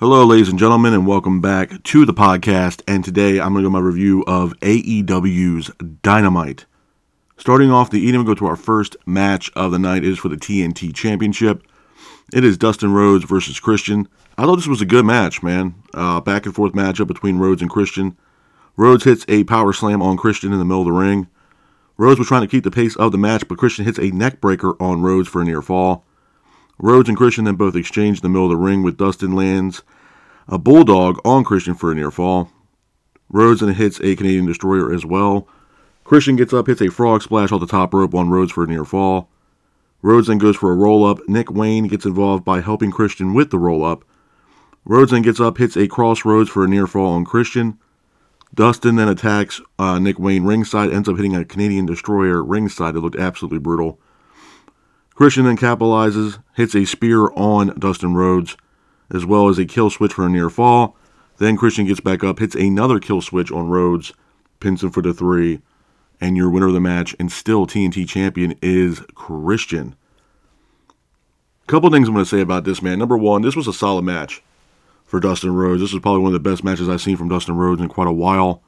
Hello, ladies and gentlemen, and welcome back to the podcast. And today I'm going to do my review of AEW's Dynamite. Starting off the evening, we go to our first match of the night. It is for the TNT Championship. It is Dustin Rhodes versus Christian. I thought this was a good match, man. Uh, back and forth matchup between Rhodes and Christian. Rhodes hits a power slam on Christian in the middle of the ring. Rhodes was trying to keep the pace of the match, but Christian hits a neck breaker on Rhodes for a near fall. Rhodes and Christian then both exchange in the middle of the ring with Dustin lands a bulldog on Christian for a near fall. Rhodes then hits a Canadian destroyer as well. Christian gets up, hits a frog splash off the top rope on Rhodes for a near fall. Rhodes then goes for a roll up. Nick Wayne gets involved by helping Christian with the roll up. Rhodes then gets up, hits a crossroads for a near fall on Christian. Dustin then attacks uh, Nick Wayne ringside, ends up hitting a Canadian destroyer ringside. It looked absolutely brutal. Christian then capitalizes, hits a spear on Dustin Rhodes, as well as a kill switch for a near fall. Then Christian gets back up, hits another kill switch on Rhodes, pins him for the three, and your winner of the match and still TNT champion is Christian. Couple things I'm going to say about this, man. Number one, this was a solid match for Dustin Rhodes. This is probably one of the best matches I've seen from Dustin Rhodes in quite a while.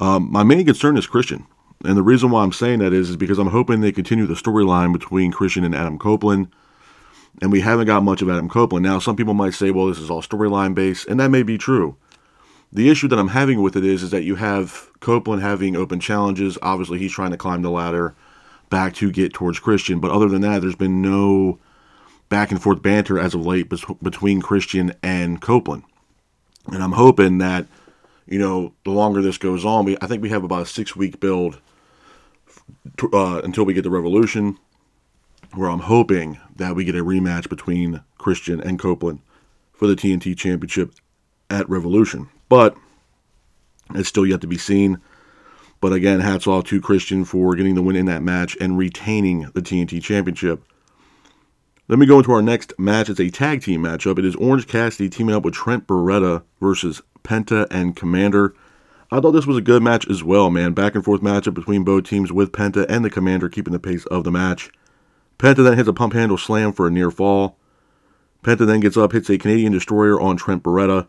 Um, my main concern is Christian. And the reason why I'm saying that is, is because I'm hoping they continue the storyline between Christian and Adam Copeland. And we haven't got much of Adam Copeland. Now, some people might say, well, this is all storyline based, and that may be true. The issue that I'm having with it is, is that you have Copeland having open challenges. Obviously, he's trying to climb the ladder back to get towards Christian. But other than that, there's been no back and forth banter as of late between Christian and Copeland. And I'm hoping that, you know, the longer this goes on, I think we have about a six week build uh, until we get the Revolution, where I'm hoping that we get a rematch between Christian and Copeland for the TNT Championship at Revolution. But it's still yet to be seen. But again, hats off to Christian for getting the win in that match and retaining the TNT Championship. Let me go into our next match. It's a tag team matchup. It is Orange Cassidy teaming up with Trent Beretta versus Penta and Komander. I thought this was a good match as well, man. Back and forth matchup between both teams with Penta and the Komander keeping the pace of the match. Penta then hits a pump handle slam for a near fall. Penta then gets up, hits a Canadian destroyer on Trent Beretta.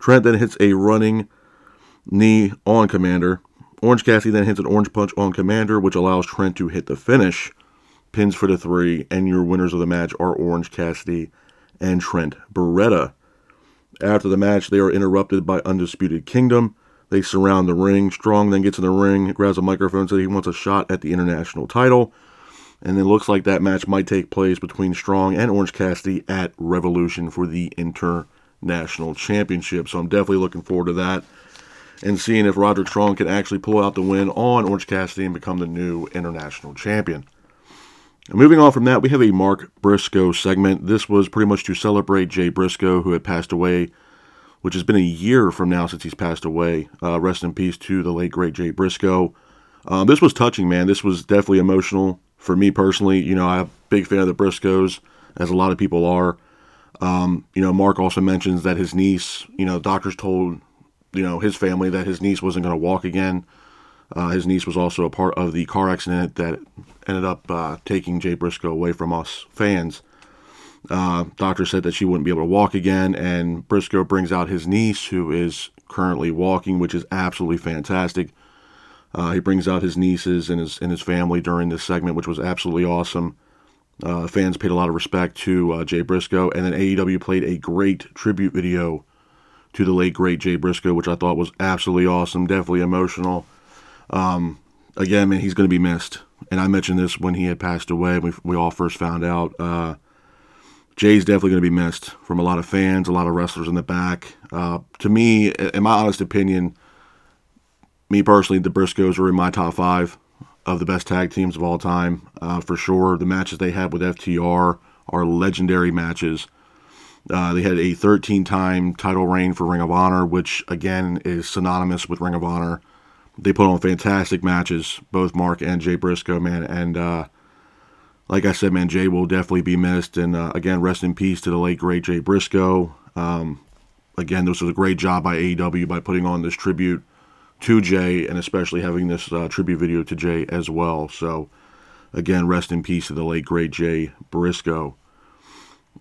Trent then hits a running knee on Komander. Orange Cassidy then hits an orange punch on Komander, which allows Trent to hit the finish pins for the three, and your winners of the match are Orange Cassidy and Trent Beretta. After the match, they are interrupted by Undisputed Kingdom. They surround the ring. Strong then gets in the ring, grabs a microphone, says he wants a shot at the international title. And it looks like that match might take place between Strong and Orange Cassidy at Revolution for the International Championship. So I'm definitely looking forward to that and seeing if Roderick Strong can actually pull out the win on Orange Cassidy and become the new international champion. Moving on from that, we have a Mark Briscoe segment. This was pretty much to celebrate Jay Briscoe, who had passed away, which has been a year from now since he's passed away. Uh, rest in peace to the late, great Jay Briscoe. Um, this was touching, man. This was definitely emotional for me personally. You know, I'm a big fan of the Briscoes, as a lot of people are. Um, you know, Mark also mentions that his niece, you know, doctors told, you know, his family that his niece wasn't going to walk again. Uh, his niece was also a part of the car accident that ended up uh, taking Jay Briscoe away from us fans. Uh, doctor said that she wouldn't be able to walk again, and Briscoe brings out his niece, who is currently walking, which is absolutely fantastic. Uh, he brings out his nieces and his and his family during this segment, which was absolutely awesome. Uh, fans paid a lot of respect to uh, Jay Briscoe, and then AEW played a great tribute video to the late great Jay Briscoe, which I thought was absolutely awesome, definitely emotional. Um, again, man, he's going to be missed. And I mentioned this when he had passed away. We, we all first found out. Jay's definitely going to be missed from a lot of fans, a lot of wrestlers in the back. Uh, to me, in my honest opinion, me personally, the Briscoes are in my top five of the best tag teams of all time, uh, for sure. The matches they had with FTR are legendary matches. Uh, they had a 13 time title reign for Ring of Honor, which again is synonymous with Ring of Honor they put on fantastic matches, both Mark and Jay Briscoe, man. And uh, like I said, man, Jay will definitely be missed. And uh, again, rest in peace to the late great Jay Briscoe. Um, again, this was a great job by AEW by putting on this tribute to Jay, and especially having this uh, tribute video to Jay as well. So, again, rest in peace to the late great Jay Briscoe.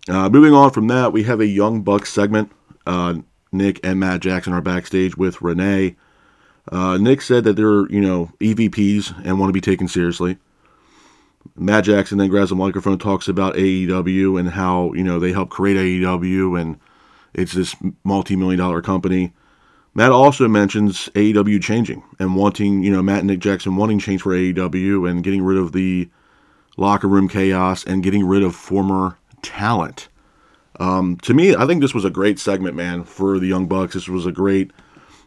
Uh, moving on from that, we have a Young Bucks segment. uh, Nick and Matt Jackson are backstage with Renee. Uh, Nick said that they're, you know, EVPs and want to be taken seriously. Matt Jackson then grabs the microphone, talks about AEW and how, you know, they helped create AEW and it's this multi million dollar company. Matt also mentions AEW changing and wanting, you know, Matt and Nick Jackson wanting change for AEW and getting rid of the locker room chaos and getting rid of former talent. Um, to me, I think this was a great segment, man, for the Young Bucks. This was a great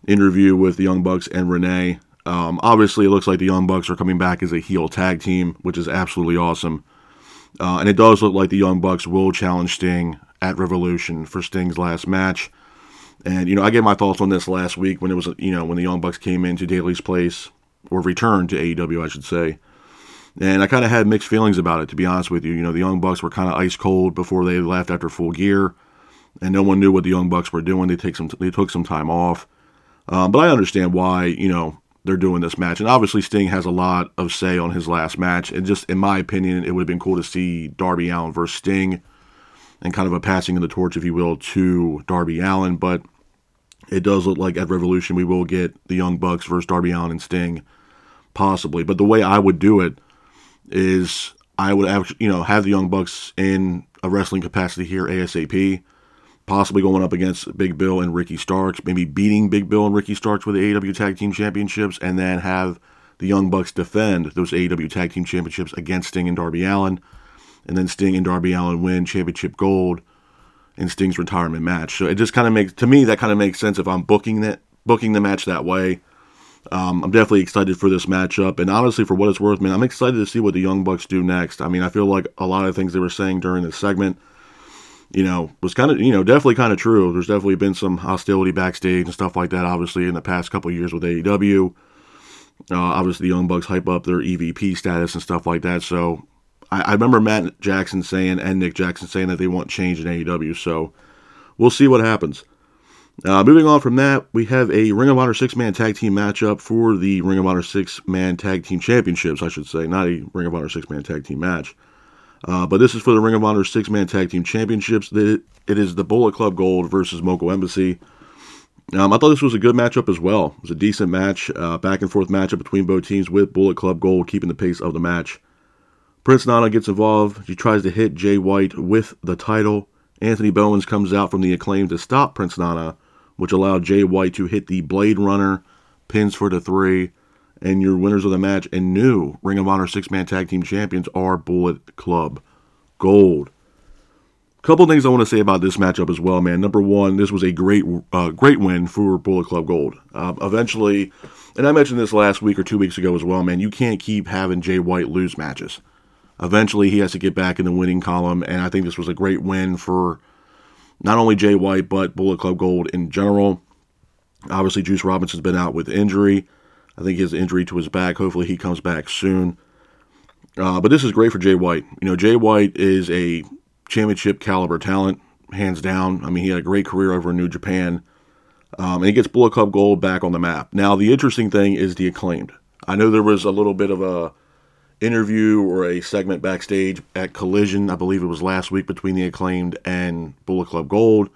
interview with the Young Bucks and Renee. Um, obviously, it looks like the Young Bucks are coming back as a heel tag team, which is absolutely awesome. Uh, and it does look like the Young Bucks will challenge Sting at Revolution for Sting's last match. And you know, I gave my thoughts on this last week when it was you know when the Young Bucks came into Daily's place or returned to AEW, I should say. And I kind of had mixed feelings about it, to be honest with you. You know, the Young Bucks were kind of ice cold before they left after Full Gear, and no one knew what the Young Bucks were doing. They take some, they took some time off, um, but I understand why. You know, they're doing this match, and obviously Sting has a lot of say on his last match. And just in my opinion, it would have been cool to see Darby Allin versus Sting, and kind of a passing of the torch, if you will, to Darby Allin. But it does look like at Revolution we will get the Young Bucks versus Darby Allin and Sting, possibly. But the way I would do it is I would have, you know have the Young Bucks in a wrestling capacity here ASAP, possibly going up against Big Bill and Ricky Starks, maybe beating Big Bill and Ricky Starks with the AEW Tag Team Championships, and then have the Young Bucks defend those AEW Tag Team Championships against Sting and Darby Allin, and then Sting and Darby Allin win championship gold in Sting's retirement match. So it just kind of makes to me that kind of makes sense if I'm booking that booking the match that way. Um, I'm definitely excited for this matchup, and honestly, for what it's worth, man, I'm excited to see what the Young Bucks do next. I mean, I feel like a lot of things they were saying during this segment, you know, was kind of, you know, definitely kind of true. There's definitely been some hostility backstage and stuff like that, obviously, in the past couple years with AEW. Uh, obviously, the Young Bucks hype up their EVP status and stuff like that. So I, I remember Matt Jackson saying and Nick Jackson saying that they want change in AEW. So we'll see what happens. Uh, moving on from that, we have a Ring of Honor six man tag team matchup for the Ring of Honor six man tag team championships, I should say, not a Ring of Honor six man tag team match. Uh, but this is for the Ring of Honor six man tag team championships. It is the Bullet Club Gold versus Mogul Embassy. Um, I thought this was a good matchup as well. It was a decent match, uh, back and forth matchup between both teams with Bullet Club Gold keeping the pace of the match. Prince Nana gets involved. He tries to hit Jay White with the title. Anthony Bowens comes out from the acclaim to stop Prince Nana which allowed Jay White to hit the Blade Runner pins for the three. And your winners of the match and new Ring of Honor six man tag team champions are Bullet Club Gold. Couple things I want to say about this matchup as well, man. Number one, this was a great, uh, great win for Bullet Club Gold. Uh, eventually, and I mentioned this last week or two weeks ago as well, man. You can't keep having Jay White lose matches. Eventually, he has to get back in the winning column, and I think this was a great win for not only Jay White, but Bullet Club Gold in general. Obviously, Juice Robinson's been out with injury. I think his injury to his back. Hopefully, he comes back soon. Uh, but this is great for Jay White. You know, Jay White is a championship caliber talent, hands down. I mean, he had a great career over in New Japan. Um, and he gets Bullet Club Gold back on the map. Now, the interesting thing is the acclaimed. I know there was a little bit of a interview or a segment backstage at Collision, I believe it was last week, between the acclaimed and Bullet Club Gold,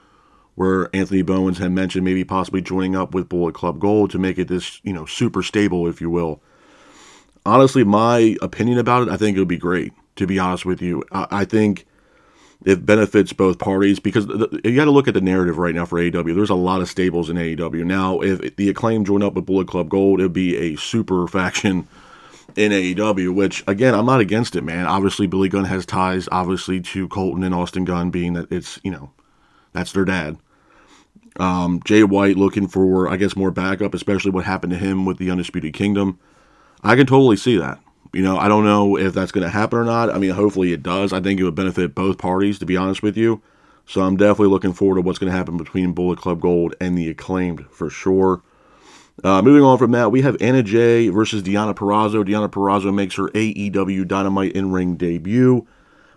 where Anthony Bowens had mentioned maybe possibly joining up with Bullet Club Gold to make it this, you know, super stable, if you will. Honestly, my opinion about it, I think it would be great, to be honest with you. I, I think it benefits both parties because the, you got to look at the narrative right now for AEW. There's a lot of stables in AEW. Now, if the acclaim join up with Bullet Club Gold, it'd be a super faction in AEW, which again, I'm not against it, man. Obviously, Billy Gunn has ties, obviously, to Colten and Austin Gunn, being that it's you know that's their dad. Um, Jay White looking for, I guess, more backup, especially what happened to him with the Undisputed Kingdom. I can totally see that. You know, I don't know if that's going to happen or not. I mean, hopefully it does. I think it would benefit both parties, to be honest with you. So I'm definitely looking forward to what's going to happen between Bullet Club Gold and the acclaimed for sure. Uh, moving on from that, we have Anna Jay versus Deonna Purrazzo. Deonna Purrazzo makes her AEW Dynamite in ring debut.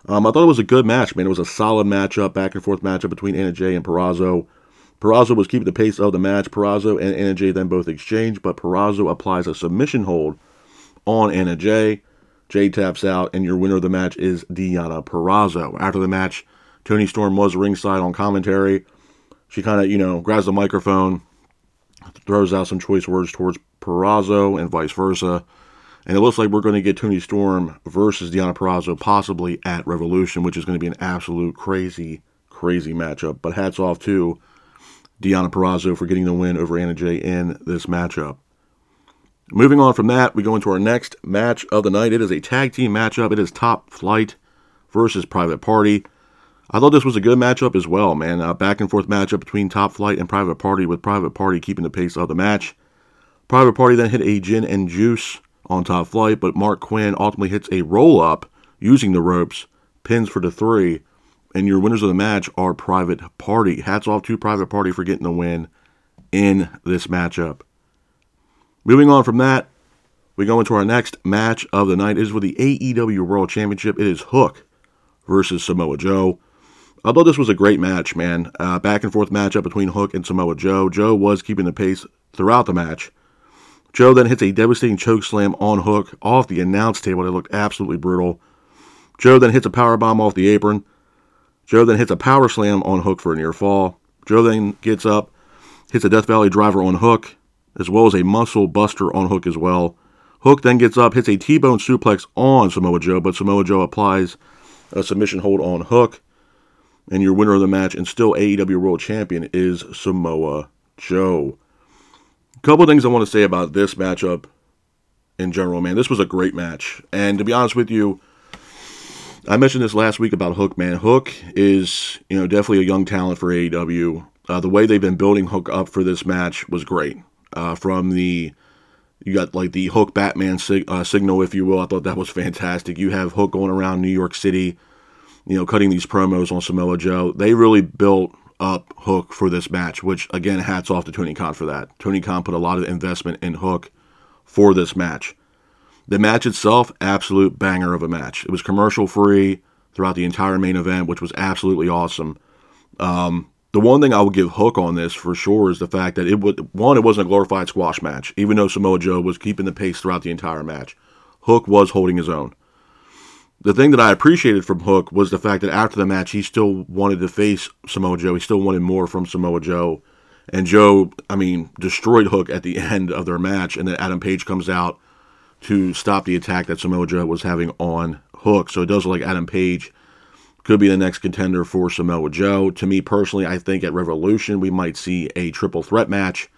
Um, I thought it was a good match, man. It was a solid matchup, back and forth matchup between Anna Jay and Purrazzo. Purrazzo was keeping the pace of the match. Purrazzo and Anna Jay then both exchange, but Purrazzo applies a submission hold on Anna Jay. Jay taps out, and your winner of the match is Deonna Purrazzo. After the match, Toni Storm was ringside on commentary. She kind of, you know, grabs the microphone, throws out some choice words towards Purrazzo and vice versa. And it looks like we're going to get Toni Storm versus Deonna Purrazzo possibly at Revolution, which is going to be an absolute crazy, crazy matchup. But hats off to Deonna Purrazzo for getting the win over Anna Jay in this matchup. Moving on from that, we go into our next match of the night. It is a tag team matchup. It is Top Flight versus Private Party. I thought this was a good matchup as well, man. Uh, back and forth matchup between Top Flight and Private Party, with Private Party keeping the pace of the match. Private Party then hit a gin and juice on Top Flight, but Marq Quen ultimately hits a roll up using the ropes, pins for the three, and your winners of the match are Private Party. Hats off to Private Party for getting the win in this matchup. Moving on from that, we go into our next match of the night. It is for the AEW World Championship. It is Hook versus Samoa Joe. Although this was a great match, man. Uh, back and forth matchup between Hook and Samoa Joe. Joe was keeping the pace throughout the match. Joe then hits a devastating choke slam on Hook off the announce table that looked absolutely brutal. Joe then hits a power bomb off the apron. Joe then hits a power slam on Hook for a near fall. Joe then gets up, hits a Death Valley driver on Hook, as well as a muscle buster on Hook as well. Hook then gets up, hits a T-bone suplex on Samoa Joe, but Samoa Joe applies a submission hold on Hook and your winner of the match and still AEW World Champion is Samoa Joe. Couple things I want to say about this matchup in general, man. This was a great match. And to be honest with you, I mentioned this last week about Hook, man. Hook is, you know, definitely a young talent for AEW. Uh, the way they've been building Hook up for this match was great. Uh, from the you got like the Hook Batman sig- uh, signal, if you will. I thought that was fantastic. You have Hook going around New York City you know, cutting these promos on Samoa Joe. They really built up Hook for this match, which again, hats off to Tony Khan for that. Tony Khan put a lot of investment in Hook for this match. The match itself, absolute banger of a match. It was commercial free throughout the entire main event, which was absolutely awesome. Um, the one thing I would give Hook on this for sure is the fact that it would one, it wasn't a glorified squash match, even though Samoa Joe was keeping the pace throughout the entire match. Hook was holding his own the thing that I appreciated from Hook was the fact that after the match, he still wanted to face Samoa Joe. He still wanted more from Samoa Joe. And Joe, I mean, destroyed Hook at the end of their match. And then Adam Page comes out to stop the attack that Samoa Joe was having on Hook. So it does look like Adam Page could be the next contender for Samoa Joe. To me personally, I think at Revolution, we might see a triple threat match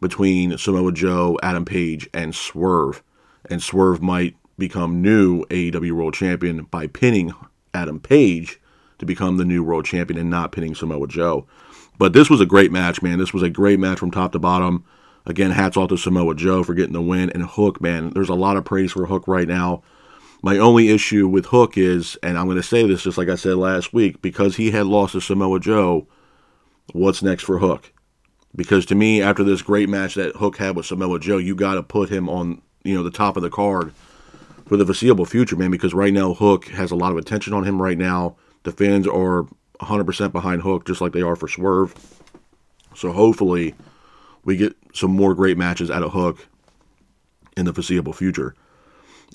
between Samoa Joe, Adam Page, and Swerve. And Swerve might become new AEW World Champion by pinning Adam Page to become the new World Champion and not pinning Samoa Joe. But this was a great match, man. This was a great match from top to bottom. Again, hats off to Samoa Joe for getting the win. And Hook, man, there's a lot of praise for Hook right now. My only issue with Hook is, and I'm going to say this just like I said last week, because he had lost to Samoa Joe, what's next for Hook? Because to me, after this great match that Hook had with Samoa Joe, you got to put him on, you know, the top of the card for the foreseeable future, man, because right now Hook has a lot of attention on him right now. The fans are 100% behind Hook, just like they are for Swerve. So hopefully we get some more great matches out of Hook in the foreseeable future.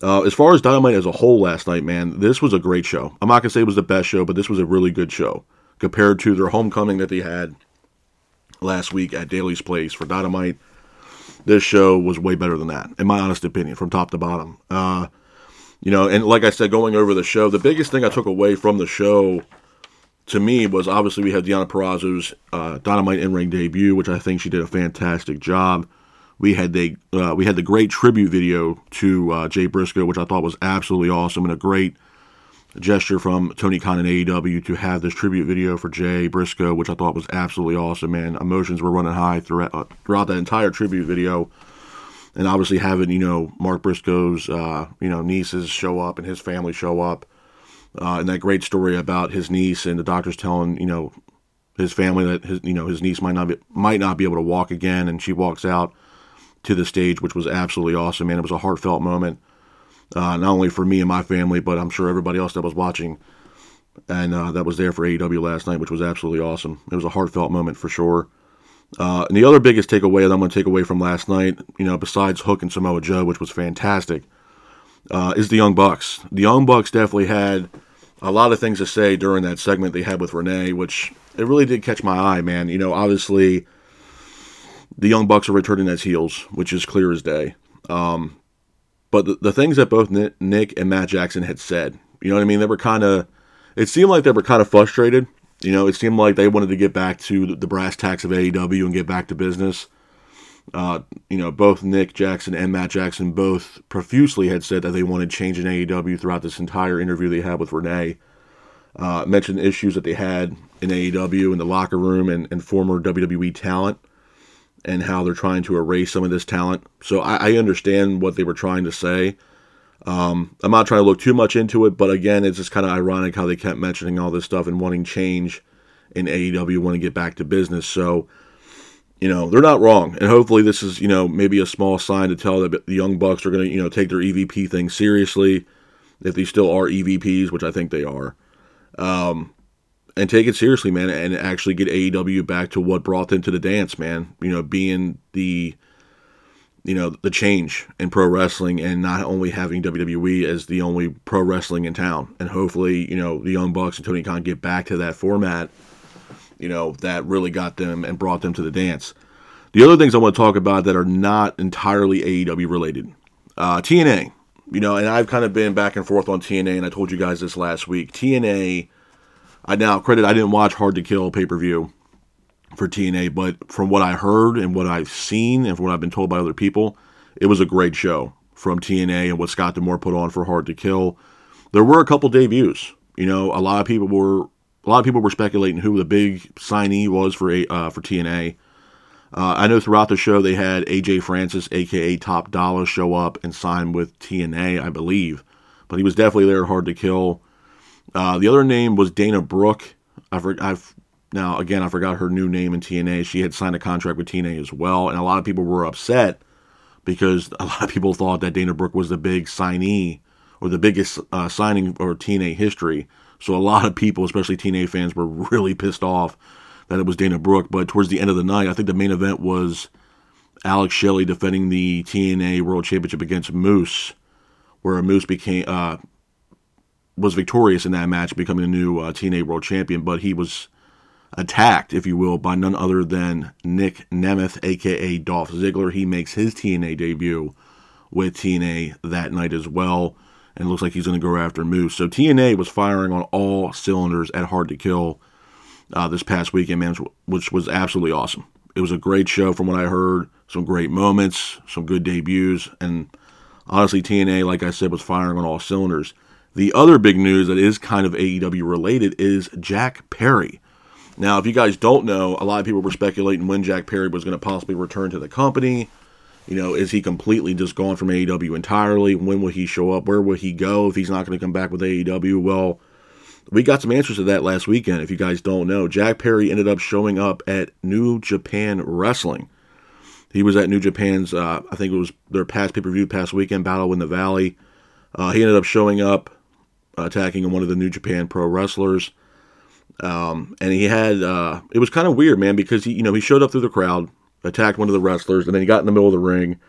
Uh, as far as Dynamite as a whole last night, man, this was a great show. I'm not going to say it was the best show, but this was a really good show compared to their homecoming that they had last week at Daily's Place for Dynamite. This show was way better than that, in my honest opinion, from top to bottom. Uh, you know, and like I said, going over the show, the biggest thing I took away from the show to me was obviously we had Deonna Purrazzo's uh, Dynamite in ring debut, which I think she did a fantastic job. We had the uh, we had the great tribute video to uh, Jay Briscoe, which I thought was absolutely awesome and a great gesture from Tony Khan and AEW to have this tribute video for Jay Briscoe, which I thought was absolutely awesome. Man, emotions were running high throughout uh, throughout that entire tribute video and obviously having you know Mark Briscoe's uh, you know nieces show up and his family show up, uh, and that great story about his niece and the doctors telling you know his family that his you know his niece might not be might not be able to walk again, and she walks out to the stage, which was absolutely awesome. Man, it was a heartfelt moment, uh, not only for me and my family, but I'm sure everybody else that was watching and uh, that was there for AEW last night, which was absolutely awesome. It was a heartfelt moment for sure. Uh, and the other biggest takeaway that I'm going to take away from last night, you know, besides Hook and Samoa Joe, which was fantastic, uh, is the Young Bucks. The Young Bucks definitely had a lot of things to say during that segment they had with Renee, which it really did catch my eye, man. You know, obviously the Young Bucks are returning as heels, which is clear as day. Um, but the, the things that both Nick and Matt Jackson had said, you know what I mean? They were kind of, it seemed like they were kind of frustrated. You know, it seemed like they wanted to get back to the brass tacks of AEW and get back to business. Uh, you know, both Nick Jackson and Matt Jackson both profusely had said that they wanted change in AEW throughout this entire interview they had with Renee. Uh, mentioned issues that they had in AEW in the locker room and, and former WWE talent and how they're trying to erase some of this talent. So I, I understand what they were trying to say. Um, I'm not trying to look too much into it, but again, it's just kind of ironic how they kept mentioning all this stuff and wanting change in AEW, want to get back to business. So, you know, they're not wrong. And hopefully this is, you know, maybe a small sign to tell that the Young Bucks are going to, you know, take their EVP thing seriously, if they still are EVPs, which I think they are. Um, and take it seriously, man, and actually get AEW back to what brought them to the dance, man. You know, being the you know the change in pro wrestling and not only having WWE as the only pro wrestling in town, and hopefully you know the Young Bucks and Tony Khan get back to that format. You know that really got them and brought them to the dance. The other things I want to talk about that are not entirely AEW related, uh, TNA. You know, and I've kind of been back and forth on TNA, and I told you guys this last week. TNA I now credit I didn't watch Hard to Kill pay per view for TNA, but from what I heard and what I've seen and from what I've been told by other people, it was a great show from TNA and what Scott D'Amore put on for Hard to Kill. There were a couple debuts. You know, a lot of people were a lot of people were speculating who the big signee was for uh, for TNA. Uh, I know throughout the show they had AJ Francis, aka Top Dollar, show up and sign with TNA, I believe, but he was definitely there. At Hard to Kill. Uh, the other name was Dana Brooke. I've, I've now again I forgot her new name in TNA. She had signed a contract with TNA as well, and a lot of people were upset because a lot of people thought that Dana Brooke was the big signee or the biggest uh, signing for TNA history. So a lot of people, especially TNA fans, were really pissed off that it was Dana Brooke. But towards the end of the night, I think the main event was Alex Shelley defending the TNA World Championship against Moose, where Moose became uh, was victorious in that match, becoming a new uh, TNA World Champion, but he was attacked, if you will, by none other than Nick Nemeth, aka Dolph Ziggler. He makes his TNA debut with TNA that night as well, and looks like he's going to go after Moose. So TNA was firing on all cylinders at Hard to Kill uh, this past weekend, man, which was absolutely awesome. It was a great show from what I heard. Some great moments, some good debuts, and honestly, TNA, like I said, was firing on all cylinders. The other big news that is kind of AEW related is Jack Perry. Now, if you guys don't know, a lot of people were speculating when Jack Perry was going to possibly return to the company. You know, is he completely just gone from AEW entirely? When will he show up? Where will he go if he's not going to come back with AEW? Well, we got some answers to that last weekend. If you guys don't know, Jack Perry ended up showing up at New Japan Wrestling. He was at New Japan's, uh, I think it was their past pay per view, past weekend battle in the Valley. Uh, he ended up showing up attacking one of the New Japan Pro wrestlers. Um, and he had uh, it was kind of weird, man, because he you know he showed up through the crowd, attacked one of the wrestlers, and then he got in the middle of the ring,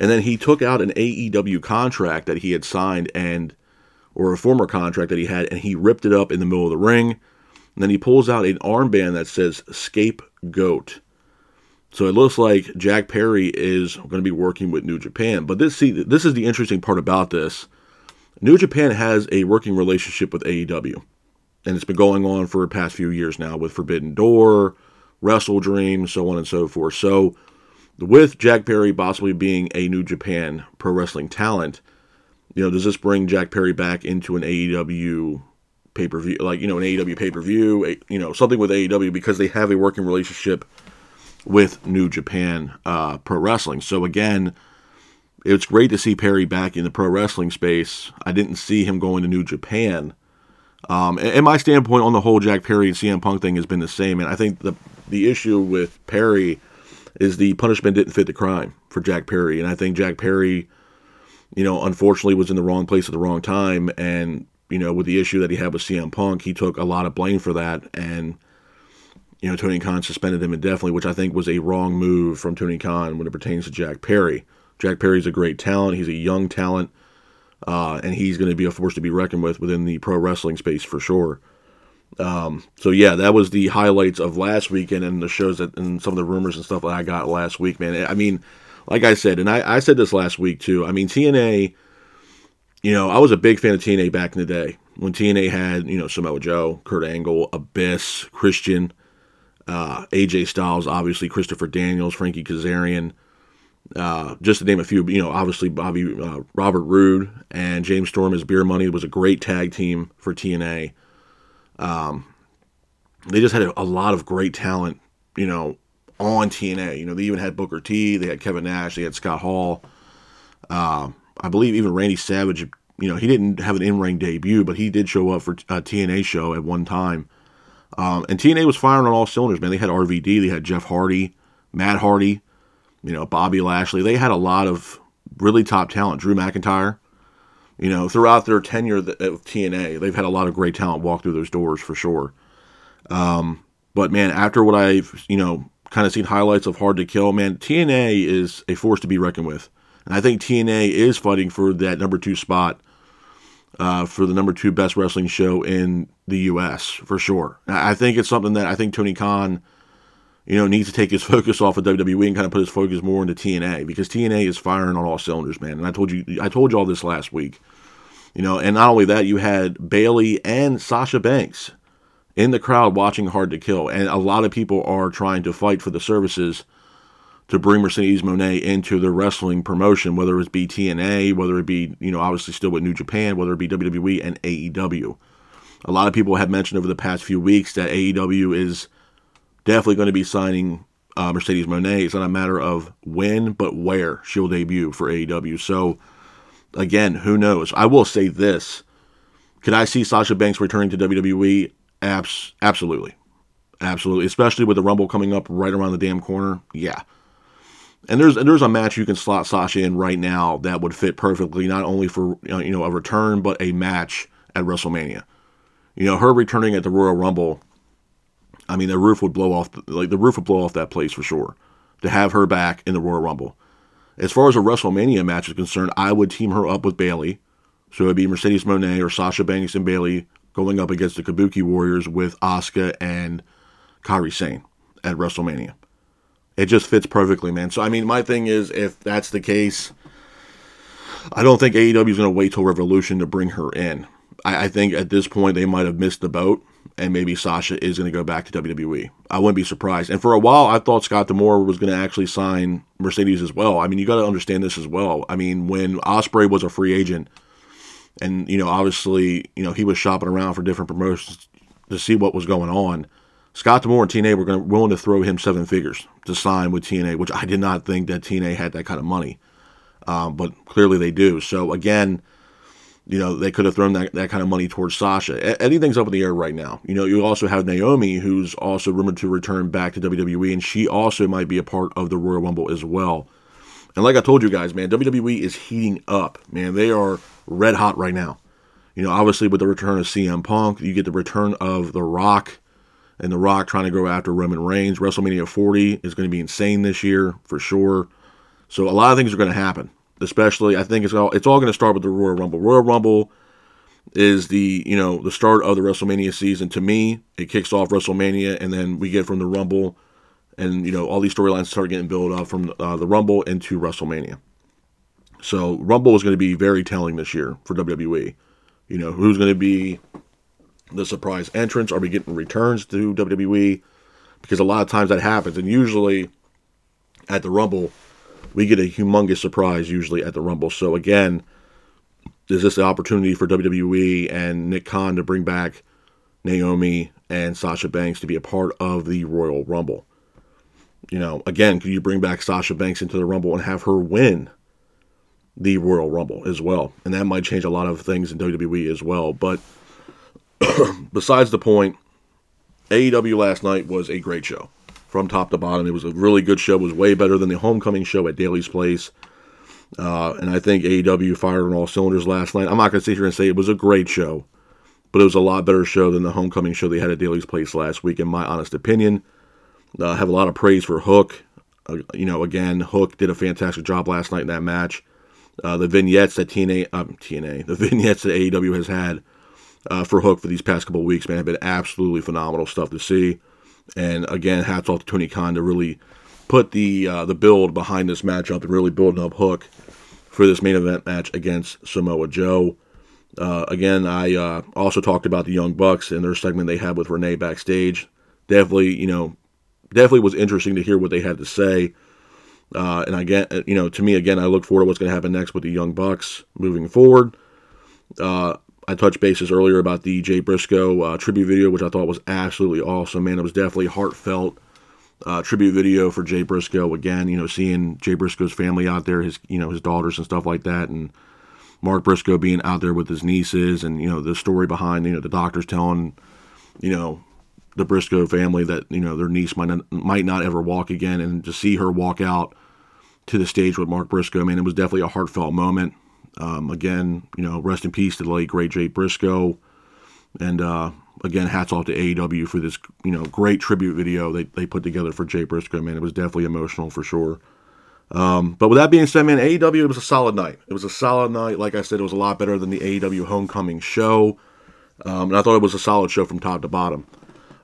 and then he took out an AEW contract that he had signed and or a former contract that he had, and he ripped it up in the middle of the ring. And then he pulls out an armband that says "Scapegoat." So it looks like Jack Perry is going to be working with New Japan. But this see this is the interesting part about this New Japan has a working relationship with AEW, and it's been going on for the past few years now with Forbidden Door, Wrestle Dream, so on and so forth. So, with Jack Perry possibly being a New Japan pro wrestling talent, you know, does this bring Jack Perry back into an AEW pay per view, like you know, an AEW pay per view, you know, something with AEW because they have a working relationship with New Japan uh, Pro Wrestling. So again, it's great to see Perry back in the pro wrestling space. I didn't see him going to New Japan. Um, and my standpoint on the whole Jack Perry and CM Punk thing has been the same. And I think the the issue with Perry is the punishment didn't fit the crime for Jack Perry. And I think Jack Perry, you know, unfortunately was in the wrong place at the wrong time. And, you know, with the issue that he had with CM Punk, he took a lot of blame for that. And, you know, Tony Khan suspended him indefinitely, which I think was a wrong move from Tony Khan when it pertains to Jack Perry. Jack Perry's a great talent. He's a young talent. Uh, and he's going to be a force to be reckoned with within the pro wrestling space for sure. Um, so yeah, that was the highlights of last weekend and the shows that and some of the rumors and stuff that I got last week, man. I mean, like I said, and I, I said this last week too. I mean, TNA. You know, I was a big fan of TNA back in the day when TNA had you know Samoa Joe, Kurt Angle, Abyss, Christian, uh, AJ Styles, obviously Christopher Daniels, Frankie Kazarian. Uh, just to name a few, you know, obviously Bobby uh, Robert Roode and James Storm as Beer Money was a great tag team for TNA. Um, they just had a, a, lot of great talent, you know, on TNA. You know, they even had Booker T, they had Kevin Nash, they had Scott Hall. Uh, I believe even Randy Savage. You know, he didn't have an in-ring debut, but he did show up for a TNA show at one time. Um, and TNA was firing on all cylinders, man. They had RVD, they had Jeff Hardy, Matt Hardy, you know, Bobby Lashley. They had a lot of really top talent. Drew McIntyre. You know, throughout their tenure of TNA, they've had a lot of great talent walk through those doors for sure. Um, but man, after what I've you know kind of seen highlights of Hard to Kill, man, TNA is a force to be reckoned with, and I think TNA is fighting for that number two spot uh, for the number two best wrestling show in the U.S. for sure. I think it's something that I think Tony Khan you know, needs to take his focus off of WWE and kind of put his focus more into TNA because TNA is firing on all cylinders, man. And I told you, I told you all this last week. You know, and not only that, you had Bayley and Sasha Banks in the crowd watching Hard to Kill, and a lot of people are trying to fight for the services to bring Mercedes Moné into their wrestling promotion, whether it be TNA, whether it be you know obviously still with New Japan, whether it be WWE and AEW. A lot of people have mentioned over the past few weeks that AEW is definitely going to be signing uh, Mercedes Moné. It's not a matter of when, but where she'll debut for AEW. So, again, who knows? I will say this. Could I see Sasha Banks returning to WWE? Abs- absolutely. Absolutely. Especially with the Rumble coming up right around the damn corner. Yeah. And there's and there's a match you can slot Sasha in right now that would fit perfectly, not only for you know a return, but a match at WrestleMania. You know, her returning at the Royal Rumble I mean, the roof would blow off. Like the roof would blow off that place for sure. To have her back in the Royal Rumble. As far as a WrestleMania match is concerned, I would team her up with Bayley. So it'd be Mercedes Moné or Sasha Banks and Bailey going up against the Kabuki Warriors with Asuka and Kairi Sane at WrestleMania. It just fits perfectly, man. So I mean, my thing is, if that's the case, I don't think AEW is going to wait till Revolution to bring her in. I, I think at this point they might have missed the boat and maybe Sasha is going to go back to WWE. I wouldn't be surprised. And for a while, I thought Scott D'Amore was going to actually sign Mercedes as well. I mean, you got to understand this as well. I mean, when Ospreay was a free agent, and you know, obviously, you know, he was shopping around for different promotions to see what was going on. Scott D'Amore and TNA were going willing to throw him seven figures to sign with TNA, which I did not think that TNA had that kind of money, um, but clearly they do. So again you know, they could have thrown that, that kind of money towards Sasha. Anything's up in the air right now. You know, you also have Naomi, who's also rumored to return back to WWE, and she also might be a part of the Royal Rumble as well. And like I told you guys, man, WWE is heating up. Man, they are red hot right now. You know, obviously with the return of CM Punk, you get the return of The Rock, and The Rock trying to go after Roman Reigns. WrestleMania 40 is going to be insane this year for sure. So a lot of things are going to happen especially. I think it's all it's all going to start with the Royal Rumble. Royal Rumble is the you know the start of the WrestleMania season. To me, it kicks off WrestleMania, and then we get from the Rumble, and you know all these storylines start getting built up from uh, the Rumble into WrestleMania. So Rumble is going to be very telling this year for WWE. You know who's going to be the surprise entrance? Are we getting returns to WWE? Because a lot of times that happens, and usually at the Rumble we get a humongous surprise usually at the Rumble. So again, is this the opportunity for WWE and Nick Khan to bring back Naomi and Sasha Banks to be a part of the Royal Rumble? You know, again, could you bring back Sasha Banks into the Rumble and have her win the Royal Rumble as well? And that might change a lot of things in WWE as well. But besides the point, AEW last night was a great show from top to bottom. It was a really good show. It was way better than the homecoming show at Daily's Place. Uh, and I think AEW fired on all cylinders last night. I'm not going to sit here and say it was a great show, but it was a lot better show than the homecoming show they had at Daily's Place last week, in my honest opinion. Uh, I have a lot of praise for Hook. Uh, you know, again, Hook did a fantastic job last night in that match. uh, the vignettes that TNA, um, TNA, the vignettes that AEW has had uh, for Hook for these past couple weeks, man, have been absolutely phenomenal stuff to see. And again, hats off to Tony Khan to really put the uh, the build behind this matchup and really building up Hook for this main event match against Samoa Joe. Uh, again, I uh, also talked about the Young Bucks and their segment they had with Renee backstage. Definitely, you know, definitely was interesting to hear what they had to say. Uh, and again, uh, you know, to me, again, I look forward to what's going to happen next with the Young Bucks moving forward. Uh, I touched bases earlier about the Jay Briscoe uh, tribute video, which I thought was absolutely awesome. Man, it was definitely heartfelt uh, tribute video for Jay Briscoe. Again, you know, seeing Jay Briscoe's family out there, his you know his daughters and stuff like that, and Mark Briscoe being out there with his nieces, and you know the story behind you know the doctors telling you know the Briscoe family that you know their niece might not, might not ever walk again, and to see her walk out to the stage with Mark Briscoe, I mean, it was definitely a heartfelt moment. Um, again, you know, rest in peace to the late great Jay Briscoe, and uh, again, hats off to AEW for this you know great tribute video they they put together for Jay Briscoe. Man, it was definitely emotional for sure. Um, but with that being said, man, AEW it was a solid night. It was a solid night. Like I said, it was a lot better than the AEW Homecoming show, um, and I thought it was a solid show from top to bottom.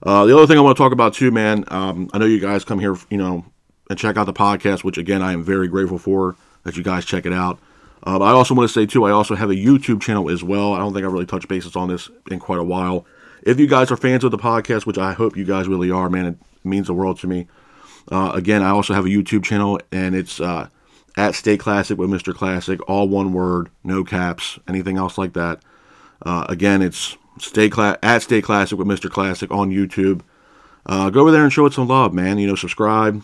Uh, the other thing I want to talk about too, man, um, I know you guys come here, you know, and check out the podcast, which again I am very grateful for that you guys check it out. Uh, I also want to say too, I also have a YouTube channel as well. I don't think I really touched bases on this in quite a while. If you guys are fans of the podcast, which I hope you guys really are, man, it means the world to me. Uh, again, I also have a YouTube channel, and it's uh, at Stay Classic with Mr. Classic, all one word, no caps, anything else like that. Uh, again, it's Stay Cla- at Stay Classic with Mr. Classic on YouTube. Uh, go over there and show it some love, man. You know, subscribe,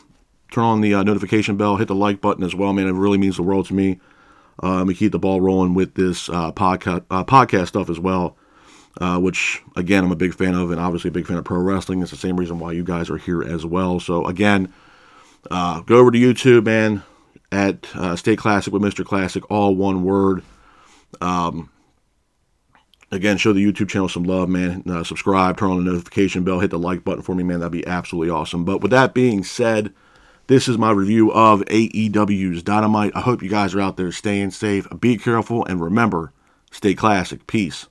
turn on the uh, notification bell, hit the like button as well, man. It really means the world to me. Um, we keep the ball rolling with this uh, podcast podcast stuff as well, which again I'm a big fan of, and obviously a big fan of pro wrestling. It's the same reason why you guys are here as well. So again, go over to YouTube, man. At Stay Classic with Mr. Classic, all one word. Um, again, show the YouTube channel some love, man. Uh, subscribe, turn on the notification bell, hit the like button for me, man. That'd be absolutely awesome. But with that being said, this is my review of AEW's Dynamite. I hope you guys are out there staying safe. Be careful, and remember, stay classic. Peace.